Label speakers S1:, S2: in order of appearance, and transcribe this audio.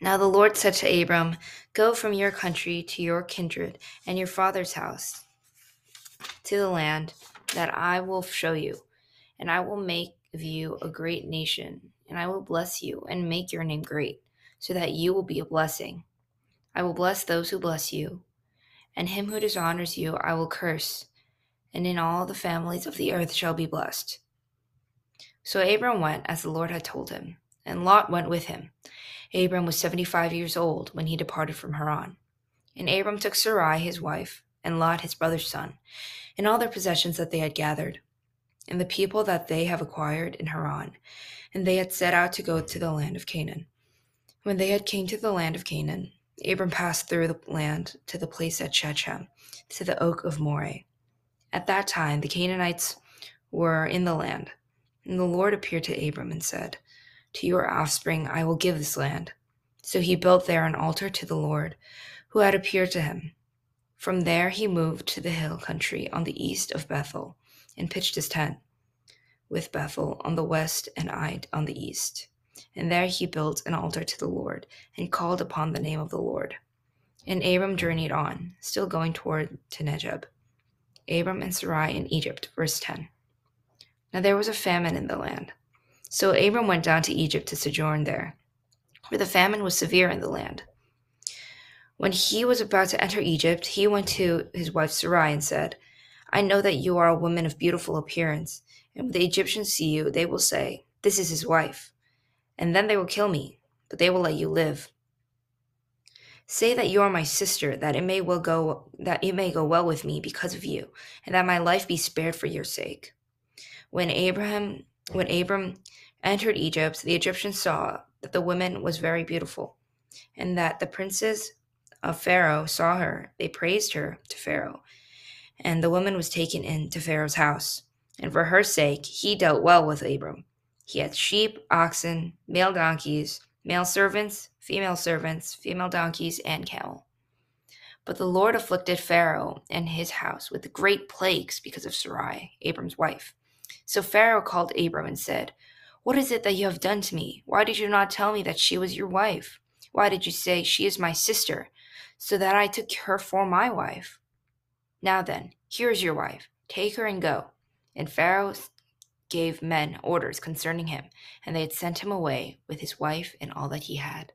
S1: Now the Lord said to Abram, Go from your country to your kindred and your father's house to the land that I will show you, and I will make of you a great nation, and I will bless you and make your name great, so that you will be a blessing. I will bless those who bless you, and him who dishonors you I will curse, and in all the families of the earth shall be blessed. So Abram went as the Lord had told him, and Lot went with him. Abram was seventy five years old when he departed from Haran. And Abram took Sarai his wife, and Lot his brother's son, and all their possessions that they had gathered, and the people that they have acquired in Haran, and they had set out to go to the land of Canaan. When they had came to the land of Canaan, Abram passed through the land to the place at Shechem, to the oak of Moreh. At that time the Canaanites were in the land, and the Lord appeared to Abram and said, To your offspring I will give this land. So he built there an altar to the Lord, who had appeared to him. From there he moved to the hill country on the east of Bethel, and pitched his tent, with Bethel on the west and Ai on the east. And there he built an altar to the Lord, and called upon the name of the Lord. And Abram journeyed on, still going toward to Negeb. Abram and Sarai in Egypt, verse 10. Now there was a famine in the land. So Abram went down to Egypt to sojourn there, for the famine was severe in the land. When he was about to enter Egypt, he went to his wife Sarai and said, I know that you are a woman of beautiful appearance, and when the Egyptians see you, they will say, This is his wife. And then they will kill me, but they will let you live. Say that you are my sister, that it may well go that it may go well with me because of you, and that my life be spared for your sake. When Abraham when Abram entered Egypt, the Egyptians saw that the woman was very beautiful, and that the princes of Pharaoh saw her. They praised her to Pharaoh, and the woman was taken into Pharaoh's house. And for her sake, he dealt well with Abram. He had sheep, oxen, male donkeys, male servants, female servants, female donkeys, and camel. But the Lord afflicted Pharaoh and his house with great plagues because of Sarai, Abram's wife. So Pharaoh called Abram and said, What is it that you have done to me? Why did you not tell me that she was your wife? Why did you say, She is my sister, so that I took her for my wife? Now then, here is your wife. Take her and go. And Pharaoh gave men orders concerning him, and they had sent him away with his wife and all that he had.